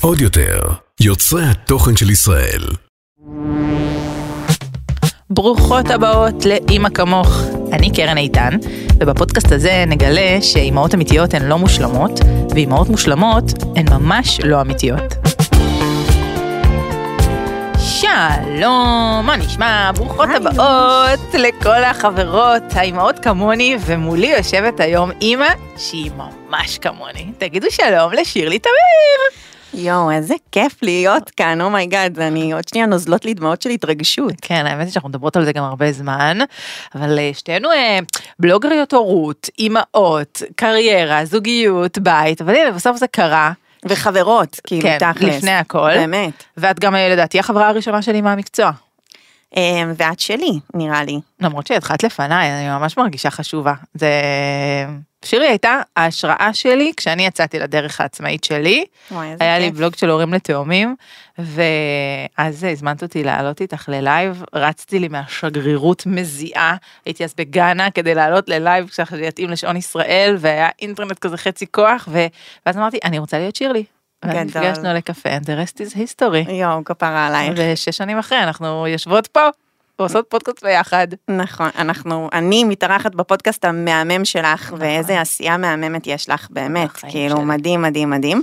עוד יותר, יוצרי התוכן של ישראל. ברוכות הבאות לאימא כמוך. אני קרן איתן, ובפודקאסט הזה נגלה שאימהות אמיתיות הן לא מושלמות, ואימהות מושלמות הן ממש לא אמיתיות. שלום, מה נשמע? ברוכות הבאות לכל החברות, האימהות כמוני, ומולי יושבת היום אימא שהיא ממש כמוני. תגידו שלום לשירלי טמיר. יואו, איזה כיף להיות כאן, oh my God, אני עוד שנייה נוזלות לי דמעות של התרגשות. כן, האמת היא שאנחנו מדברות על זה גם הרבה זמן, אבל אה, שתינו אה, בלוגריות הורות, אימהות, קריירה, זוגיות, בית, אבל הנה, בסוף זה קרה. וחברות, כאילו, כן, תכלס. לפני הכל. באמת. ואת גם, אה, לדעתי, החברה הראשונה שלי מהמקצוע. אה, ואת שלי, נראה לי. למרות שהתחלת לפניי, אני ממש מרגישה חשובה. זה... שירי הייתה ההשראה שלי כשאני יצאתי לדרך העצמאית שלי. וואי, היה לי כיף. בלוג של הורים לתאומים, ואז הזמנת אותי לעלות איתך ללייב, רצתי לי מהשגרירות מזיעה, הייתי אז בגאנה כדי לעלות ללייב שזה יתאים לשעון ישראל, והיה אינטרנט כזה חצי כוח, ו... ואז אמרתי, אני רוצה להיות שירלי. גדול. ונפגשנו לקפה, and the rest is history. יואו, כפרה עלייך. ושש שנים אחרי אנחנו יושבות פה, ועושות פודקאסט ביחד. נכון, אנחנו, אני מתארחת בפודקאסט המהמם שלך, ואיזה עשייה מהממת יש לך, באמת, כאילו, שלי. מדהים, מדהים, מדהים.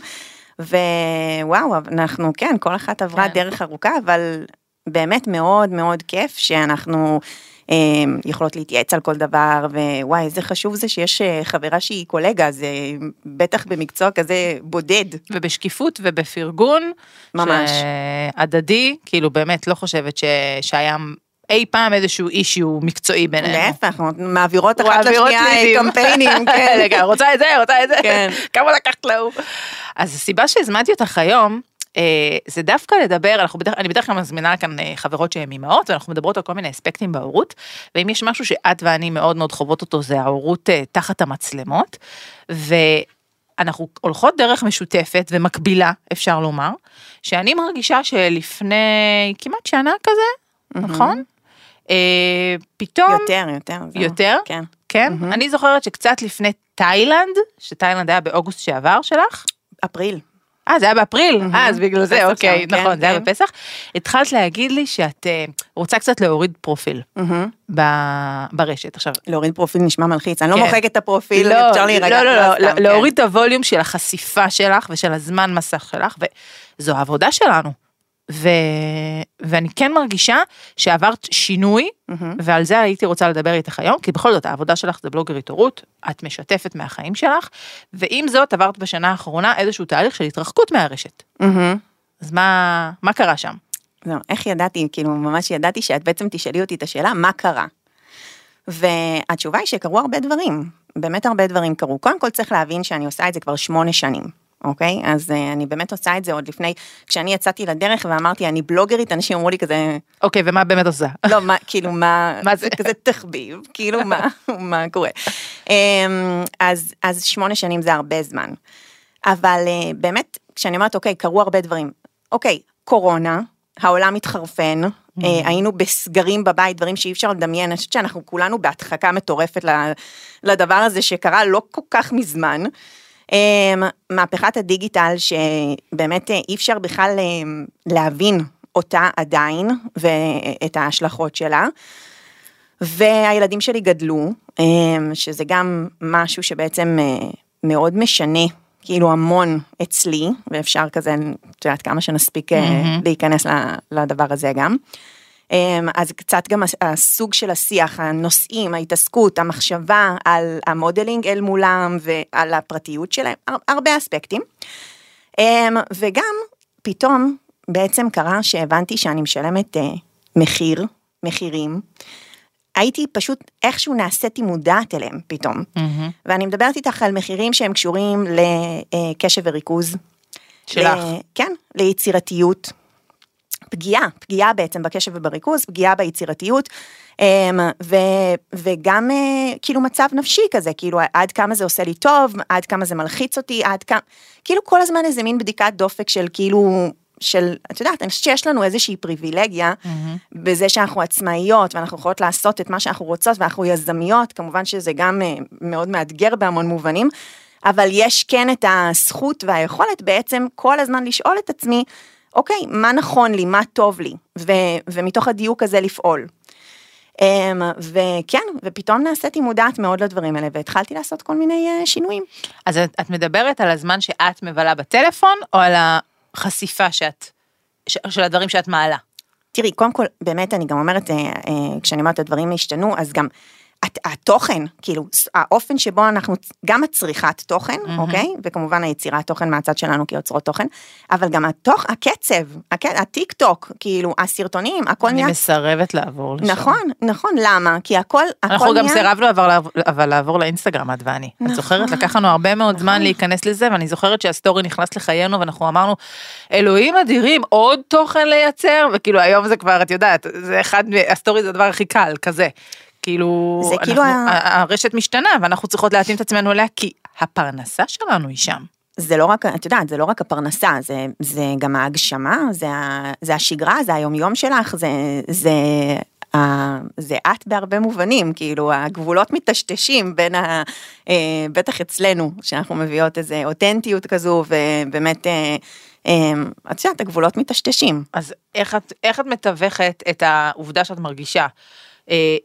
ווואו, אנחנו, כן, כל אחת עברה כן. דרך ארוכה, אבל באמת מאוד מאוד כיף שאנחנו אה, יכולות להתייעץ על כל דבר, ווואי, איזה חשוב זה שיש אה, חברה שהיא קולגה, זה בטח במקצוע כזה בודד. ובשקיפות ובפרגון. ממש. הדדי, כאילו באמת לא חושבת ש... שהיה אי פעם איזשהו אישיו מקצועי בינינו. להפך, מעבירות אחת לשנייה. קמפיינים, כן. רגע, רוצה את זה, רוצה את זה, כן. כמה לקחת להוא. אז הסיבה שהזמנתי אותך היום, אה, זה דווקא לדבר, אנחנו בדרך, אני בדרך כלל מזמינה כאן אה, חברות שהן אימהות, ואנחנו מדברות על כל מיני אספקטים בהורות, ואם יש משהו שאת ואני מאוד מאוד חוות אותו, זה ההורות אה, תחת המצלמות, ואנחנו הולכות דרך משותפת ומקבילה, אפשר לומר, שאני מרגישה שלפני כמעט שנה כזה, נכון? אה, פתאום... יותר, יותר. זהו. יותר? כן. כן? מהמם. אני זוכרת שקצת לפני תאילנד, שתאילנד היה באוגוסט שעבר שלך, אפריל. אה, זה היה באפריל. אה, אז בגלל זה, אוקיי, נכון, כן, זה היה כן. בפסח. התחלת להגיד לי שאת אה, רוצה קצת להוריד פרופיל ברשת. עכשיו, להוריד פרופיל נשמע מלחיץ, אני לא כן. מוחקת את הפרופיל, לא, אפשר להירגע. לא, לא, לא, סתם, להוריד את הווליום של החשיפה שלך ושל הזמן מסך שלך, וזו העבודה שלנו. ו... ואני כן מרגישה שעברת שינוי, מהמם. ועל זה הייתי רוצה לדבר איתך היום, כי בכל זאת העבודה שלך זה בלוגרית הורות, את משתפת מהחיים שלך, ועם זאת עברת בשנה האחרונה איזשהו תהליך של התרחקות מהרשת. מהמם. אז מה, מה קרה שם? זהו, איך ידעתי, כאילו ממש ידעתי שאת בעצם תשאלי אותי את השאלה, מה קרה? והתשובה היא שקרו הרבה דברים, באמת הרבה דברים קרו. קודם כל צריך להבין שאני עושה את זה כבר שמונה שנים. אוקיי? אז אה, אני באמת עושה את זה עוד לפני, כשאני יצאתי לדרך ואמרתי, אני בלוגרית, אנשים אמרו לי כזה, אוקיי, ומה באמת עושה? לא, מה, כאילו, מה, מה זה? כזה תחביב, כאילו, מה, מה קורה. אמ, אז, אז שמונה שנים זה הרבה זמן. אבל אה, באמת, כשאני אומרת, אוקיי, קרו הרבה דברים. אוקיי, קורונה, העולם התחרפן, אה, היינו בסגרים בבית, דברים שאי אפשר לדמיין, אני חושבת שאנחנו כולנו בהדחקה מטורפת לדבר הזה שקרה לא כל כך מזמן. אמ, מהפכת הדיגיטל שבאמת אה, אי אפשר בכלל אה, להבין אותה עדיין ואת ההשלכות שלה. והילדים שלי גדלו, אמ, שזה גם משהו שבעצם אה, מאוד משנה, כאילו המון אצלי, ואפשר כזה, את יודעת, כמה שנספיק מהמם. להיכנס לדבר הזה גם. אמ, אז קצת גם הס- הסוג של השיח, הנושאים, ההתעסקות, המחשבה על המודלינג אל מולם ועל הפרטיות שלהם, הר- הרבה אספקטים. אמ, וגם פתאום בעצם קרה שהבנתי שאני משלמת אה, מחיר, מחירים. הייתי פשוט איכשהו נעשיתי מודעת אליהם פתאום. מהמם. ואני מדברת איתך על מחירים שהם קשורים לקשב וריכוז. שלך. ל- כן, ליצירתיות. פגיעה, פגיעה בעצם בקשב ובריכוז, פגיעה ביצירתיות, אמ, ו, וגם אה, כאילו מצב נפשי כזה, כאילו עד כמה זה עושה לי טוב, עד כמה זה מלחיץ אותי, עד כמה, כאילו כל הזמן איזה מין בדיקת דופק של כאילו, של, את יודעת, אני חושבת שיש לנו איזושהי פריבילגיה בזה שאנחנו עצמאיות ואנחנו יכולות לעשות את מה שאנחנו רוצות ואנחנו יזמיות, כמובן שזה גם אה, מאוד מאתגר בהמון מובנים, אבל יש כן את הזכות והיכולת בעצם כל הזמן לשאול את עצמי, אוקיי, מה נכון לי, מה טוב לי, ו, ומתוך הדיוק הזה לפעול. אמ, וכן, ופתאום נעשיתי מודעת מאוד לדברים האלה, והתחלתי לעשות כל מיני אה, שינויים. אז את, את מדברת על הזמן שאת מבלה בטלפון, או על החשיפה שאת, ש, של הדברים שאת מעלה? תראי, קודם כל, באמת, אני גם אומרת, אה, אה, כשאני אומרת הדברים השתנו, אז גם התוכן, כאילו, האופן שבו אנחנו, גם הצריכת תוכן, מהמם. אוקיי? וכמובן היצירת תוכן מהצד שלנו כיוצרות תוכן, אבל גם התוך, הקצב, הק- הטיק טוק, כאילו, הסרטונים, הכל אני נהיה... מסרבת לעבור לשם. נכון, נכון, למה? כי הכל, הכל אנחנו גם נהיה... סירבנו אבל, אבל לעבור לאינסטגרם, את ואני. את נכון. זוכרת? לקח לנו הרבה מאוד זמן נכון. להיכנס לזה, ואני זוכרת שהסטורי נכנס לחיינו, ואנחנו אמרנו, אלוהים אדירים, עוד תוכן לייצר, וכאילו היום זה כבר, את יודעת, זה אחד, הסטורי זה הדבר הכי קל, כזה. כאילו, זה אנחנו, כאילו ה- הרשת משתנה, ואנחנו צריכות להתאים את עצמנו אליה, כי הפרנסה שלנו היא שם. זה לא רק, את יודעת, זה לא רק הפרנסה, זה, זה גם ההגשמה, זה, ה, זה השגרה, זה היומיום שלך, זה, זה, ה, זה את בהרבה מובנים, כאילו הגבולות מטשטשים בין ה... אה, בטח אצלנו, שאנחנו מביאות איזה אותנטיות כזו, ובאמת, אה, אה, את יודעת, הגבולות מטשטשים. אז איך את, איך את מתווכת את העובדה שאת מרגישה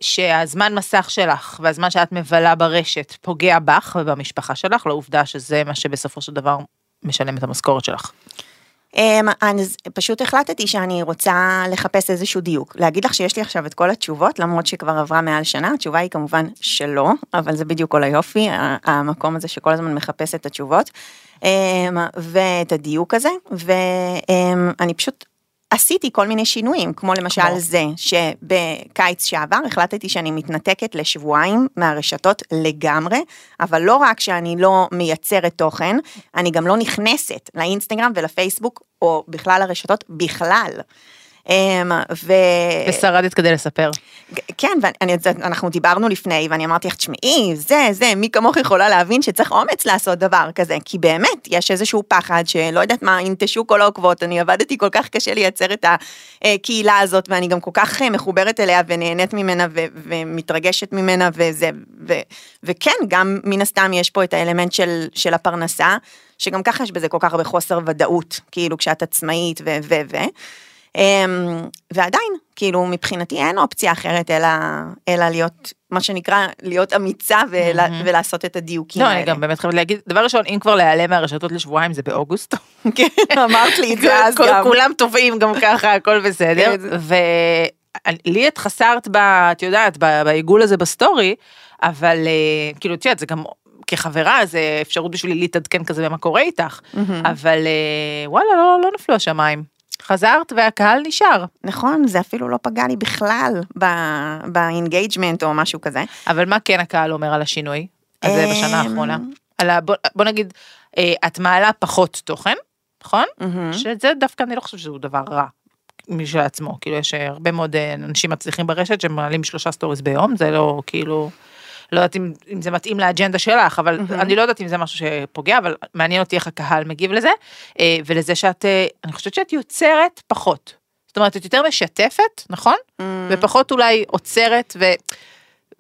שהזמן מסך שלך והזמן שאת מבלה ברשת פוגע בך ובמשפחה שלך, לעובדה שזה מה שבסופו של דבר משלם את המשכורת שלך. אמ, אז פשוט החלטתי שאני רוצה לחפש איזשהו דיוק. להגיד לך שיש לי עכשיו את כל התשובות, למרות שכבר עברה מעל שנה, התשובה היא כמובן שלא, אבל זה בדיוק כל היופי, המקום הזה שכל הזמן מחפש את התשובות, אמ, ואת הדיוק הזה, ואני פשוט עשיתי כל מיני שינויים, כמו למשל כמו? זה שבקיץ שעבר החלטתי שאני מתנתקת לשבועיים מהרשתות לגמרי, אבל לא רק שאני לא מייצרת תוכן, אני גם לא נכנסת לאינסטגרם ולפייסבוק, או בכלל לרשתות בכלל. אמ, ו... ושרדת כדי לספר. כן, ואני, אנחנו דיברנו לפני, ואני אמרתי לך, תשמעי, זה, זה, מי כמוך יכולה להבין שצריך אומץ לעשות דבר כזה, כי באמת, יש איזשהו פחד שלא יודעת מה, ינטשו כל העוקבות, אני עבדתי כל כך קשה לייצר את הקהילה הזאת, ואני גם כל כך מחוברת אליה ונהנית ממנה ו- ומתרגשת ממנה, וזה, ו- וכן, גם מן הסתם יש פה את האלמנט של, של הפרנסה, שגם ככה יש בזה כל כך הרבה חוסר ודאות, כאילו כשאת עצמאית ו... ו, ו ועדיין, כאילו מבחינתי אין אופציה אחרת אלא, אלא להיות, מה שנקרא, להיות אמיצה ולה, מהמם. ולעשות את הדיוקים לא, האלה. אני גם באמת חייבת להגיד, דבר ראשון, אם כבר להיעלם מהרשתות לשבועיים זה באוגוסט. כן, אמרת לי את זה אז גם. כולם טובים גם ככה, הכל בסדר. כן. ולי את חסרת, ב, את יודעת, בעיגול הזה בסטורי, אבל אה, כאילו, את יודעת, זה גם... כחברה זה אפשרות בשבילי להתעדכן כזה במה קורה איתך, מהמם. אבל אה, וואלה, לא, לא נפלו השמיים. חזרת והקהל נשאר. נכון, זה אפילו לא פגע לי בכלל ב engagement או משהו כזה. אבל מה כן הקהל אומר על השינוי הזה בשנה אמ, האחרונה? על ה, בוא, בוא נגיד, אה, את מעלה פחות תוכן, נכון? שזה דווקא אני לא חושבת שזה דבר רע. משלעצמו, כאילו יש הרבה מאוד אה, אנשים מצליחים ברשת שמעלים שלושה סטוריס ביום, זה לא כאילו, לא יודעת אם, אם זה מתאים לאג'נדה שלך, אבל מהמם. אני לא יודעת אם זה משהו שפוגע, אבל מעניין אותי איך הקהל מגיב לזה, אה, ולזה שאת, אה, אני חושבת שאת יוצרת פחות. זאת אומרת, את יותר משתפת, נכון? ופחות אולי עוצרת ו...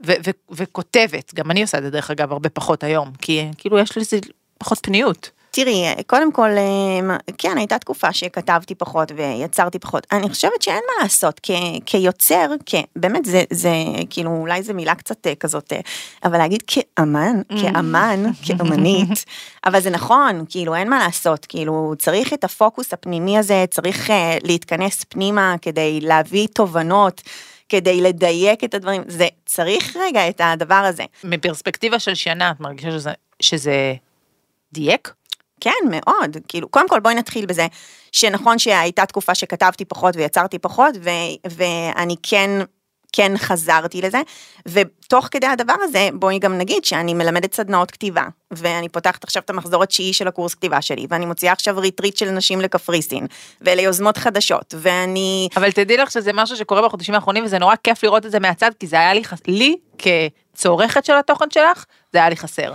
ו- ו- וכותבת, גם אני עושה את זה דרך אגב הרבה פחות היום, כי כאילו יש לזה פחות פניות. תראי, קודם כל, אמ, כן, הייתה תקופה שכתבתי פחות ויצרתי פחות. אני חושבת שאין מה לעשות, כ, כיוצר, כ, באמת, זה, זה, כאילו, אולי זו מילה קצת אה, כזאת, אה, אבל להגיד כאמן, כאמן, כאמנית, אבל זה נכון, כאילו, אין מה לעשות, כאילו, צריך את הפוקוס הפנימי הזה, צריך אה, להתכנס פנימה כדי להביא תובנות. כדי לדייק את הדברים, זה צריך רגע את הדבר הזה. מפרספקטיבה של שנה, את מרגישה שזה, שזה דייק? כן, מאוד. כאילו, קודם כל בואי נתחיל בזה, שנכון שהייתה תקופה שכתבתי פחות ויצרתי פחות, ו, ואני כן, כן חזרתי לזה, ותוך כדי הדבר הזה, בואי גם נגיד שאני מלמדת סדנאות כתיבה, ואני פותחת עכשיו את המחזור התשיעי של הקורס כתיבה שלי, ואני מוציאה עכשיו retreat של נשים לקפריסין, וליוזמות חדשות, ואני... אבל תדעי לך שזה משהו שקורה בחודשים האחרונים, וזה נורא כיף לראות את זה מהצד, כי זה היה לי, חס- לי כצורכת של התוכן שלך, זה היה לי חסר.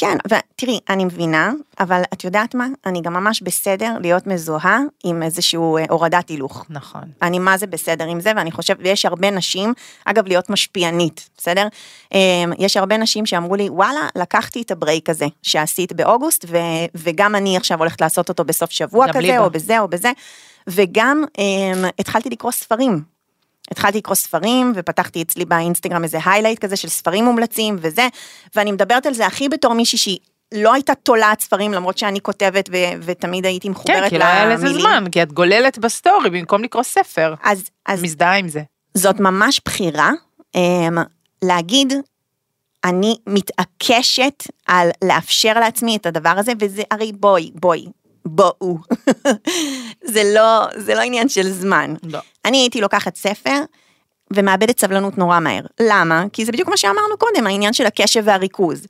כן, ותראי, אני מבינה, אבל את יודעת מה? אני גם ממש בסדר להיות מזוהה עם איזשהו אה, הורדת הילוך. נכון. אני מה זה בסדר עם זה, ואני חושבת, ויש הרבה נשים, אגב, להיות משפיענית, בסדר? אמ, יש הרבה נשים שאמרו לי, וואלה, לקחתי את הברייק הזה שעשית באוגוסט, ו, וגם אני עכשיו הולכת לעשות אותו בסוף שבוע כזה. או בזה או בזה, וגם אמ, התחלתי לקרוא ספרים. התחלתי לקרוא ספרים ופתחתי אצלי באינסטגרם איזה highlight כזה של ספרים מומלצים וזה, ואני מדברת על זה הכי בתור מישהי שהיא לא הייתה תולעת ספרים למרות שאני כותבת ו- ותמיד הייתי מחוברת כן, כי לא היה לזה למילים. זמן, כי את גוללת בסטורי במקום לקרוא ספר. אז, אז מזדהה עם זה. זאת ממש בחירה אמ, להגיד, אני מתעקשת על לאפשר לעצמי את הדבר הזה, וזה הרי בואי, בואי, בואו. זה לא, זה לא עניין של זמן. לא. אני הייתי לוקחת ספר ומאבדת סבלנות נורא מהר. למה? כי זה בדיוק מה שאמרנו קודם, העניין של הקשב והריכוז.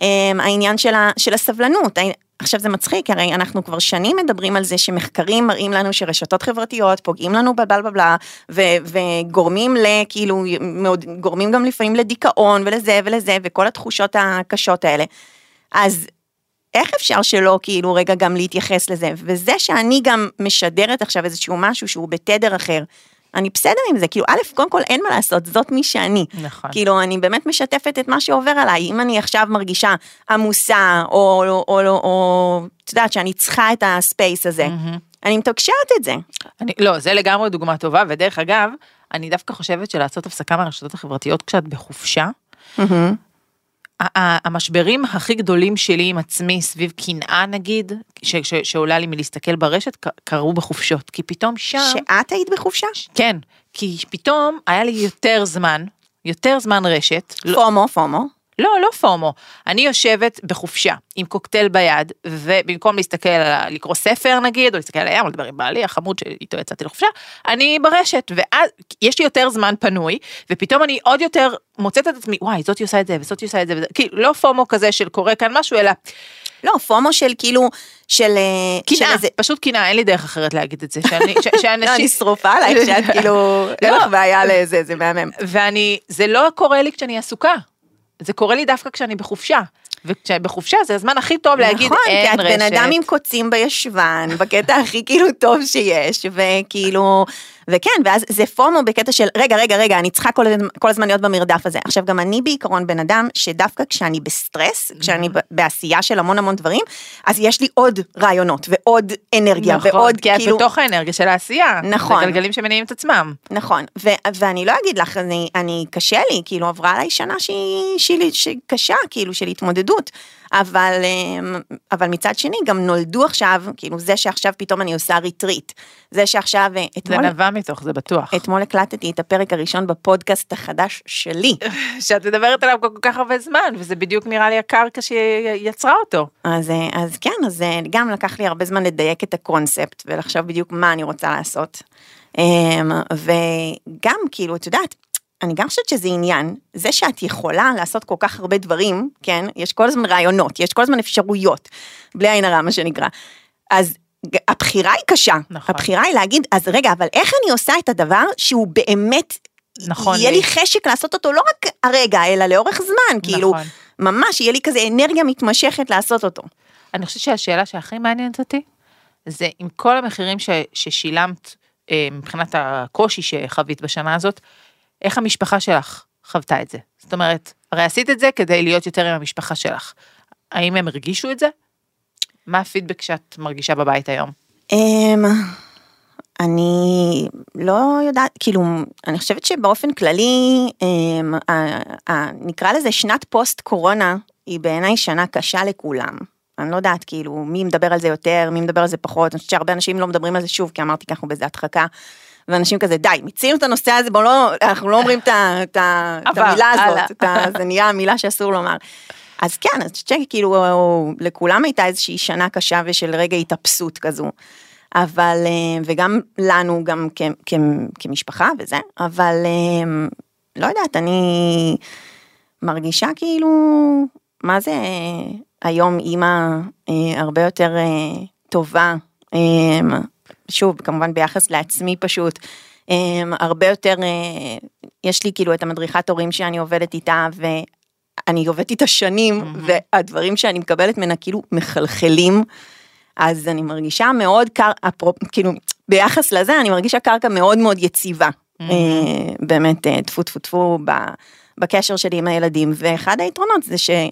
אמ, העניין של, ה, של הסבלנות. עכשיו זה מצחיק, הרי אנחנו כבר שנים מדברים על זה שמחקרים מראים לנו שרשתות חברתיות פוגעים לנו בבל בבלה, ו- וגורמים לכאילו, גורמים גם לפעמים לדיכאון ולזה ולזה, וכל התחושות הקשות האלה. אז איך אפשר שלא כאילו רגע גם להתייחס לזה? וזה שאני גם משדרת עכשיו איזשהו משהו שהוא בתדר אחר, אני בסדר עם זה, כאילו א', קודם כל אין מה לעשות, זאת מי שאני. נכון. כאילו אני באמת משתפת את מה שעובר עליי, אם אני עכשיו מרגישה עמוסה, או, או, או, או, או את יודעת שאני צריכה את הספייס הזה, אני מתקשרת את זה. אני, לא, זה לגמרי דוגמה טובה, ודרך אגב, אני דווקא חושבת שלעשות הפסקה מהרשתות החברתיות כשאת בחופשה, ה- המשברים הכי גדולים שלי עם עצמי סביב קנאה נגיד, ש- ש- שעולה לי מלהסתכל ברשת, קרו בחופשות, כי פתאום שם, שאת היית בחופשה? כן, כי פתאום היה לי יותר זמן, יותר זמן רשת, לא, פומו, פומו. לא, לא פומו. אני יושבת בחופשה עם קוקטייל ביד, ובמקום להסתכל, על, לקרוא ספר נגיד, או להסתכל על הים, או לדבר עם בעלי החמוד שאיתו יצאתי לחופשה, אני ברשת, ואז יש לי יותר זמן פנוי, ופתאום אני עוד יותר מוצאת את עצמי, וואי, זאתי עושה את זה, וזאתי עושה את זה, וזה, כאילו, לא פומו כזה של קורה כאן משהו, אלא לא, פומו של כאילו, של... אה, קנאה, איזה- פשוט קנאה, אין לי דרך אחרת להגיד את זה, שאני, ש- לא, אני שאנשים, שרופה עלייך שאת כאילו, אין לא. לך בעיה לזה, זה מהמם. ואני, זה לא קורה לי כשאני עסוקה, זה קורה לי דווקא כשאני בחופשה, וכשבחופשה זה הזמן הכי טוב להגיד, נכון, כי אין את רשת. בן אדם עם קוצים בישבן, בקטע הכי כאילו טוב שיש, וכאילו, וכן, ואז זה FOMO בקטע של, רגע, רגע, רגע, אני צריכה כל, כל הזמן להיות במרדף הזה. עכשיו, גם אני בעיקרון בן אדם שדווקא כשאני בסטרס, כשאני ב- בעשייה של המון המון דברים, אז יש לי עוד רעיונות, ועוד אנרגיה, נכון, ועוד כי את כאילו... בתוך האנרגיה של העשייה. נכון. זה גלגלים שמניעים את עצמם. נכון, ו- ואני לא אגיד לך, אני, אני קשה לי, כאילו עברה עליי שנה שהיא, שהיא, שהיא קשה, כאילו של התמודדות, אבל, אמ, אבל מצד שני גם נולדו עכשיו, כאילו זה שעכשיו פתאום אני עושה retreat, זה שעכשיו, אה, זה אתמול, נבע מתוך זה בטוח. אתמול הקלטתי את הפרק הראשון בפודקאסט החדש שלי, שאת מדברת עליו כל כך הרבה זמן, וזה בדיוק נראה לי הקרקע שיצרה אותו. אז, אה, אז כן, אז אה, גם לקח לי הרבה זמן לדייק את הקונספט ולחשוב בדיוק מה אני רוצה לעשות. אמ, וגם כאילו, את יודעת, אני גם חושבת שזה עניין, זה שאת יכולה לעשות כל כך הרבה דברים, כן, יש כל הזמן רעיונות, יש כל הזמן אפשרויות, בלי עין הרע מה שנקרא. אז הבחירה היא קשה, נכון. הבחירה היא להגיד, אז רגע, אבל איך אני עושה את הדבר שהוא באמת, נכון יהיה לי. לי חשק לעשות אותו לא רק הרגע, אלא לאורך זמן, כאילו, נכון. ממש יהיה לי כזה אנרגיה מתמשכת לעשות אותו. אני חושבת שהשאלה שהכי מעניינת אותי, זה עם כל המחירים ש, ששילמת אה, מבחינת הקושי שחווית בשנה הזאת, איך המשפחה שלך חוותה את זה? זאת אומרת, הרי עשית את זה כדי להיות יותר עם המשפחה שלך. האם הם הרגישו את זה? מה הפידבק שאת מרגישה בבית היום? אמ, אני לא יודעת, כאילו, אני חושבת שבאופן כללי, אמ, נקרא לזה שנת פוסט קורונה, היא בעיניי שנה קשה לכולם. אני לא יודעת, כאילו, מי מדבר על זה יותר, מי מדבר על זה פחות, אני חושבת שהרבה אנשים לא מדברים על זה שוב, כי אמרתי, אנחנו באיזה הדחקה. ואנשים כזה, די, מיצינו את הנושא הזה, בואו לא, אנחנו לא אומרים את המילה. הזאת, זה נהיה המילה שאסור לומר. אז כן, אז חושבת שכאילו, לכולם הייתה איזושהי שנה קשה ושל רגע התאפסות כזו. אבל, אה, וגם לנו, גם כ, כ, כמשפחה וזה, אבל אה, לא יודעת, אני מרגישה כאילו, מה זה אה, היום אימא הרבה יותר טובה, שוב, כמובן ביחס לעצמי פשוט, אה, הרבה יותר, אה, יש לי כאילו את המדריכת הורים שאני עובדת איתה, ו... אני עובדת איתה שנים, והדברים שאני מקבלת ממנה כאילו מחלחלים, אז אני מרגישה מאוד קר, אפרופ, כאילו, ביחס לזה, אני מרגישה קרקע מאוד מאוד יציבה. אה, באמת, אה, טפו טפו טפו בקשר שלי עם הילדים, ואחד היתרונות זה שה...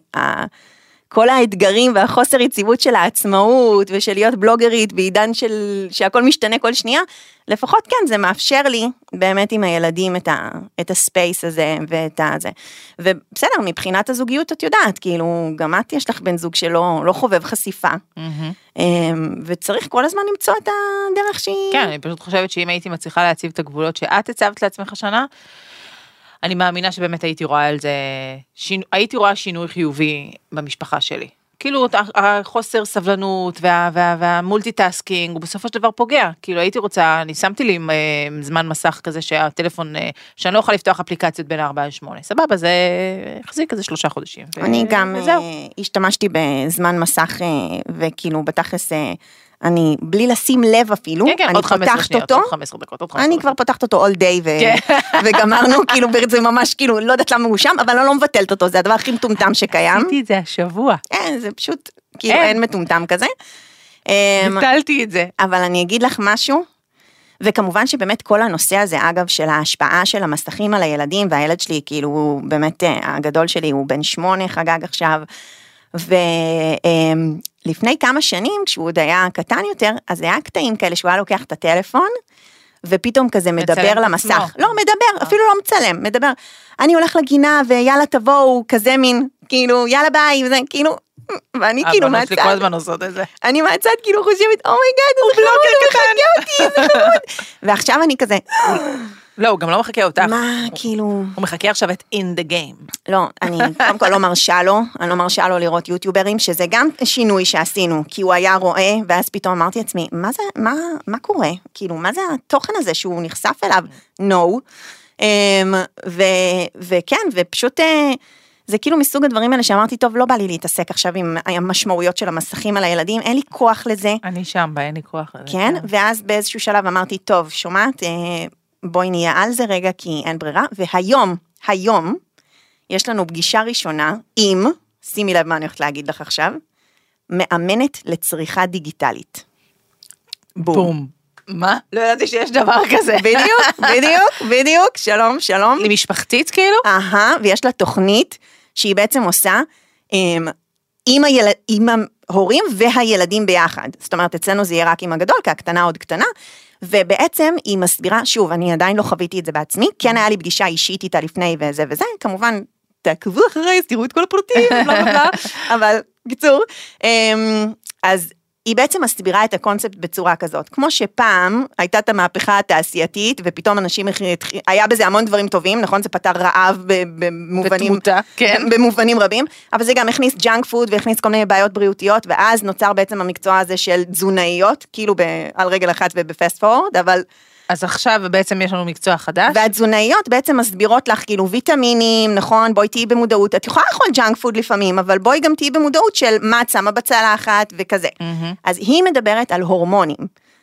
כל האתגרים והחוסר יציבות של העצמאות ושל להיות בלוגרית בעידן של שהכל משתנה כל שנייה, לפחות כן זה מאפשר לי באמת עם הילדים את, ה, את ה space הזה ואת הזה. ובסדר, מבחינת הזוגיות את יודעת, כאילו גם את יש לך בן זוג שלא לא חובב חשיפה, אמ, וצריך כל הזמן למצוא את הדרך שהיא... כן, אני פשוט חושבת שאם הייתי מצליחה להציב את הגבולות שאת הצבת לעצמך השנה, אני מאמינה שבאמת הייתי רואה על זה, שינו, הייתי רואה שינוי חיובי במשפחה שלי. כאילו החוסר סבלנות וה, וה, וה multitasking הוא בסופו של דבר פוגע. כאילו הייתי רוצה, אני שמתי לי אה, זמן מסך כזה שהטלפון, אה, שאני לא יכולה לפתוח אפליקציות בין 4 ל-8. סבבה, זה החזיק איזה שלושה חודשים. ו- אני גם וזהו. אה, השתמשתי בזמן מסך וכאילו בתכלס אני בלי לשים לב אפילו, כן, כן, אני עוד 15 פותחת שניות, אותו, עוד 15 דקות, עוד 15 אני דקות. כבר פותחת אותו all day ו... כן. וגמרנו כאילו זה ממש כאילו לא יודעת למה הוא שם אבל אני לא מבטלת אותו זה הדבר הכי מטומטם שקיים. עשיתי את זה השבוע, אין זה פשוט כאילו אין. אין מטומטם כזה. אמ, ביטלתי את זה. אבל אני אגיד לך משהו, וכמובן שבאמת כל הנושא הזה, אגב, של ההשפעה של המסכים על הילדים, והילד שלי, כאילו, הוא באמת, אה, הגדול שלי הוא בן שמונה, חגג עכשיו, ולפני כמה שנים, כשהוא עוד היה קטן יותר, אז היה קטעים כאלה שהוא היה לוקח את הטלפון, ופתאום כזה מדבר למסך. עצמו. לא, מדבר, אפילו לא מצלם, מדבר. אני הולך לגינה ויאללה תבואו, כזה מין, כאילו, יאללה ביי, וזה, כאילו, ואני כאילו הבנות שלי כל מהצד, הזמן עושות את זה. אני מהצד כאילו חושבת, oh my god, הוא vlogger הוא מחקה אותי, איזה חמוד. ועכשיו אני כזה, לא, הוא גם לא מחכה אותך. מה, כאילו, הוא מחכה עכשיו את in the game. לא, אני קודם כל לא מרשה לו, אני לא מרשה לו לראות יוטיוברים, שזה גם שינוי שעשינו, כי הוא היה רואה, ואז פתאום אמרתי לעצמי, מה זה, מה, מה קורה? כאילו, מה זה התוכן הזה שהוא נחשף אליו? No. אמ, ו, וכן, ופשוט, אה, זה כאילו מסוג הדברים האלה שאמרתי, טוב, לא בא לי להתעסק עכשיו עם המשמעויות של המסכים על הילדים, אין לי כוח לזה. אני שם, אין לי כוח לזה. כן, ואז באיזשהו שלב אמרתי, טוב, שומעת, אה, בואי נהיה על זה רגע, כי אין ברירה, והיום, היום, יש לנו פגישה ראשונה עם, שימי לב מה אני הולכת להגיד לך עכשיו, מאמנת לצריכה דיגיטלית. בום. מה? לא ידעתי שיש דבר כזה. בדיוק, בדיוק, בדיוק, שלום, שלום. היא משפחתית כאילו? אהה, ויש לה תוכנית שהיא בעצם עושה עם, עם, היל... עם ההורים והילדים ביחד. זאת אומרת, אצלנו זה יהיה רק עם הגדול, כי הקטנה עוד קטנה, ובעצם היא מסבירה, שוב, אני עדיין לא חוויתי את זה בעצמי, כן היה לי פגישה אישית איתה לפני וזה וזה, כמובן, תעקבו אחריי, אז תראו את כל הפרטים, בלה בלה בלה, אבל בקיצור, אמ, אז היא בעצם מסבירה את הקונספט בצורה כזאת, כמו שפעם הייתה את המהפכה התעשייתית ופתאום אנשים, היה בזה המון דברים טובים, נכון? זה פתר רעב במובנים, ותמותה, כן. במובנים רבים, אבל זה גם הכניס ג'אנק פוד והכניס כל מיני בעיות בריאותיות, ואז נוצר בעצם המקצוע הזה של תזונאיות, כאילו ב- על רגל אחת וב fast forward, אבל אז עכשיו בעצם יש לנו מקצוע חדש. והתזונאיות בעצם מסבירות לך כאילו ויטמינים, נכון, בואי תהיי במודעות, את יכולה לאכול ג'אנק פוד לפעמים, אבל בואי גם תהיי במודעות של מה את שמה בצלחת וכזה. אז היא מדברת על הורמונים.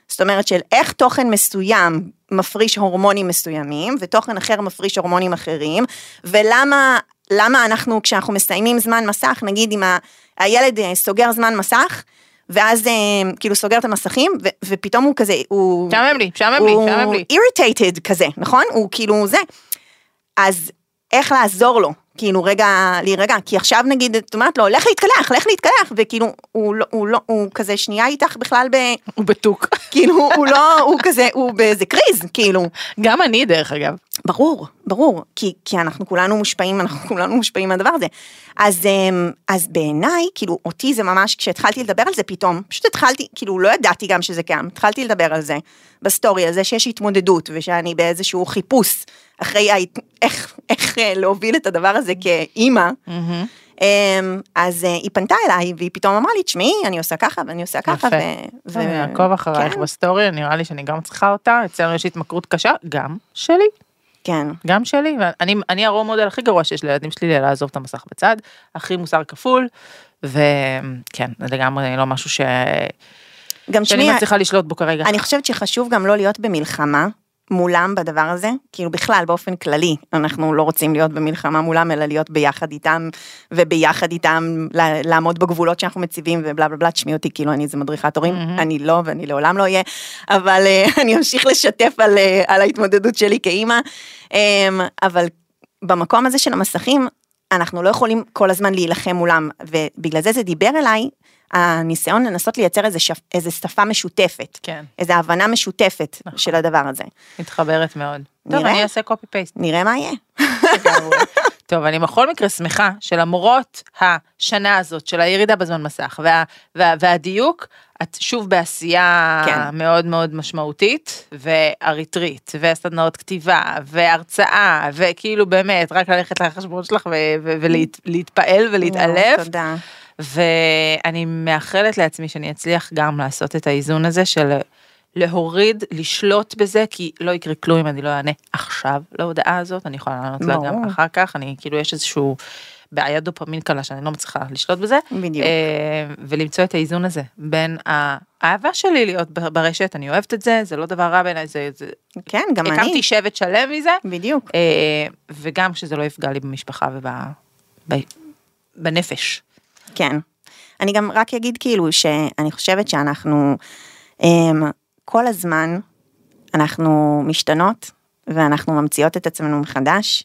זאת אומרת של איך תוכן מסוים מפריש הורמונים מסוימים, ותוכן אחר מפריש הורמונים אחרים, ולמה למה אנחנו כשאנחנו מסיימים זמן מסך, נגיד אם ה- הילד אה, סוגר זמן מסך, ואז אה, כאילו סוגר את המסכים, ו- ופתאום הוא כזה, הוא... משעמם לי, משעמם לי, הוא משעמם לי. irritated כזה, נכון? הוא כאילו זה. אז איך לעזור לו? כאילו רגע, להירגע, כי עכשיו נגיד, את אומרת לו, לך להתקלח, לך להתקלח, וכאילו, הוא לא, הוא לא, הוא כזה שנייה איתך בכלל ב... הוא בטוק. כאילו, הוא לא, הוא כזה, הוא באיזה קריז, כאילו. גם אני דרך אגב. ברור, ברור, כי, כי אנחנו כולנו מושפעים, אנחנו כולנו מושפעים מהדבר הזה. אז, אמ, אז בעיניי, כאילו, אותי זה ממש, כשהתחלתי לדבר על זה פתאום, פשוט התחלתי, כאילו, לא ידעתי גם שזה קיים, התחלתי לדבר על זה, בסטורי, על זה שיש התמודדות, ושאני באיזשהו חיפוש אחרי ה- איך, איך אה, להוביל את הדבר הזה כאימא. אמ, אז אה, היא פנתה אליי, והיא פתאום אמרה לי, תשמעי, אני עושה ככה ואני עושה ככה. יפה. ו- אני אעקוב אחרייך כן, בסטורי, נראה לי שאני גם צריכה אותה. אצלנו יש התמכרות קשה, גם שלי. כן. גם שלי, ואני אני הרול מודל הכי גרוע שיש לילדים שלי לעזוב את המסך בצד, הכי מוסר כפול, וכן, זה לגמרי לא משהו ש... גם שאני מצליחה לשלוט בו כרגע. אני חושבת שחשוב גם לא להיות במלחמה מולם בדבר הזה, כאילו בכלל באופן כללי, אנחנו לא רוצים להיות במלחמה מולם, אלא להיות ביחד איתם, וביחד איתם לעמוד בגבולות שאנחנו מציבים ובלה בלה בלה, תשמעי אותי, כאילו אני איזה מדריכת הורים, mm-hmm. אני לא ואני לעולם לא אהיה, אבל uh, אני אמשיך לשתף על, uh, על ההתמודדות שלי כאימא, um, אבל במקום הזה של המסכים, אנחנו לא יכולים כל הזמן להילחם מולם, ובגלל זה זה דיבר אליי, הניסיון לנסות לייצר איזה, שפ, איזה שפה משותפת, כן. איזה הבנה משותפת נכון. של הדבר הזה. מתחברת מאוד. נראה? טוב, אני אעשה קופי פייסט. נראה מה יהיה. טוב, אני בכל מקרה שמחה שלמרות השנה הזאת של הירידה בזמן מסך וה, וה, והדיוק, את שוב בעשייה כן. מאוד מאוד משמעותית ואריתרית וסדנאות כתיבה והרצאה וכאילו באמת רק ללכת לחשבון שלך ולהתפעל ולהתעלף. תודה. ואני מאחלת לעצמי שאני אצליח גם לעשות את האיזון הזה של להוריד, לשלוט בזה, כי לא יקרה כלום אם אני לא אענה עכשיו להודעה הזאת, אני יכולה לענות לה גם אחר כך, אני כאילו יש איזשהו בעיית דופמין קלה שאני לא מצליחה לשלוט בזה. בדיוק. ולמצוא את האיזון הזה בין האהבה שלי להיות ברשת, אני אוהבת את זה, זה לא דבר רע בעיניי, זה, זה... כן, גם אני. הקמתי שבט שלם מזה. בדיוק. וגם שזה לא יפגע לי במשפחה ובנפש. כן. אני גם רק אגיד כאילו שאני חושבת שאנחנו הם, כל הזמן אנחנו משתנות ואנחנו ממציאות את עצמנו מחדש.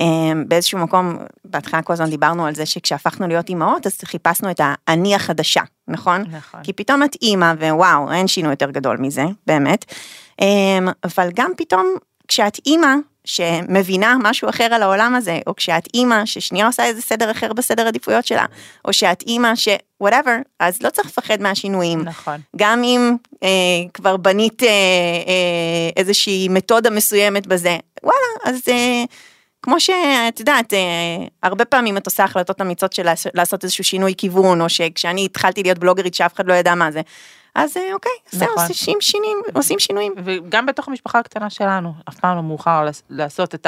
הם, באיזשהו מקום, בהתחלה כל הזמן דיברנו על זה שכשהפכנו להיות אימהות אז חיפשנו את האני החדשה, נכון? נכון. כי פתאום את אימא ווואו, אין שינוי יותר גדול מזה, באמת. הם, אבל גם פתאום כשאת אימא שמבינה משהו אחר על העולם הזה, או כשאת אימא ששנייה עושה איזה סדר אחר בסדר עדיפויות שלה, או שאת אימא ש... whatever, אז לא צריך לפחד מהשינויים. נכון. גם אם אה, כבר בנית אה, אה, איזושהי מתודה מסוימת בזה, וואלה, אז אה, כמו שאת יודעת, אה, הרבה פעמים את עושה החלטות אמיצות של לעשות איזשהו שינוי כיוון, או שכשאני התחלתי להיות בלוגרית שאף אחד לא ידע מה זה. אז אה, אוקיי, נכון. עושים שינויים, עושים שינויים. וגם בתוך המשפחה הקטנה שלנו, אף פעם לא מאוחר לעשות את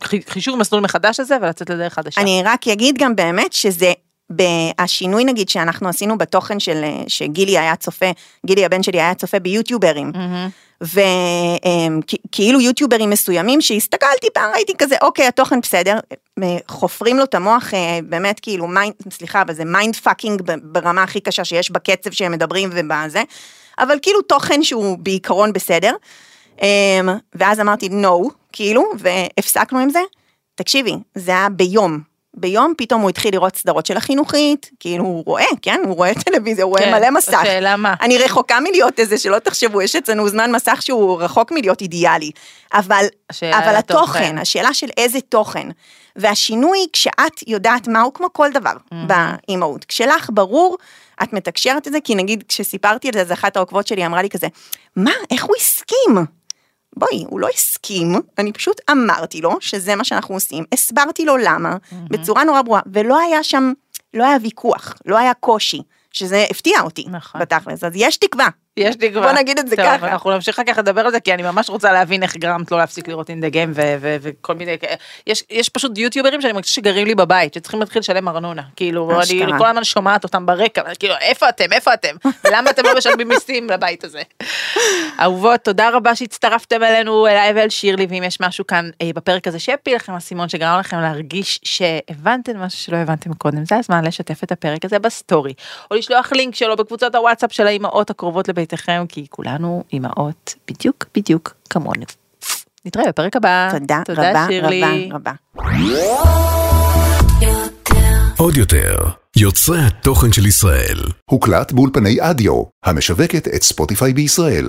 החישוב מסלול מחדש הזה ולצאת לדרך חדשה. אני רק אגיד גם באמת שזה השינוי נגיד שאנחנו עשינו בתוכן של שגילי היה צופה, גילי הבן שלי היה צופה ביוטיוברים. Mm-hmm. וכאילו יוטיוברים מסוימים שהסתכלתי פעם ראיתי כזה אוקיי התוכן בסדר. חופרים לו את המוח אה, באמת כאילו mind סליחה אבל זה mind fucking ברמה הכי קשה שיש בקצב שהם מדברים ובזה. אבל כאילו תוכן שהוא בעיקרון בסדר. אמ, ואז אמרתי נו כאילו והפסקנו עם זה. תקשיבי זה היה ביום ביום פתאום הוא התחיל לראות סדרות של החינוכית, כאילו הוא רואה, כן, הוא רואה טלוויזיה, הוא רואה כן, מלא מסך. השאלה מה. אני רחוקה מלהיות איזה, שלא תחשבו, יש אצלנו זמן מסך שהוא רחוק מלהיות אידיאלי. אבל, אבל התוכן, השאלה של איזה תוכן. והשינוי, כשאת יודעת מהו, כמו כל דבר mm-hmm. באימהות, כשלך ברור, את מתקשרת את זה, כי נגיד כשסיפרתי על זה, אז אחת העוקבות שלי אמרה לי כזה, מה, איך הוא הסכים? בואי, הוא לא הסכים, אני פשוט אמרתי לו שזה מה שאנחנו עושים, הסברתי לו למה, mm-hmm. בצורה נורא ברורה, ולא היה שם, לא היה ויכוח, לא היה קושי, שזה הפתיע אותי, נכון. בתכלס, אז יש תקווה, יש תקווה. בוא נגיד את זה טוב, ככה. אנחנו נמשיך אחר כך לדבר על זה, כי אני ממש רוצה להבין איך גרמת לו להפסיק לראות אין דה גיים וכל מיני, יש, יש פשוט יוטיוברים שאני מרגישה שגרים לי בבית, שצריכים להתחיל לשלם ארנונה. כאילו, אני כל הזמן שומעת אותם ברקע, כאילו, איפה אתם, איפה אתם? ולמה אתם לא משלמים מיסים לבית הזה? אהובות, תודה רבה שהצטרפתם אלינו, אליי ואל שירלי, ואם יש משהו כאן אה, בפרק הזה שיפיל לכם אסימון, שגרם לכם להרגיש שהבנתם משהו שלא הבנתם קודם, זה הזמן לשתף את הפרק הזה בסטורי, או לשלוח לינק שלו בקבוצות הוואטסאפ של האימהות הקרובות לבית ביתכם, כי כולנו אימהות בדיוק בדיוק כמונו. נתראה בפרק הבא. תודה, תודה רבה, שירלי. רבה, רבה. עוד יותר, יוצרי התוכן של ישראל. הוקלט באולפני אדיו, המשווקת את ספוטיפיי בישראל.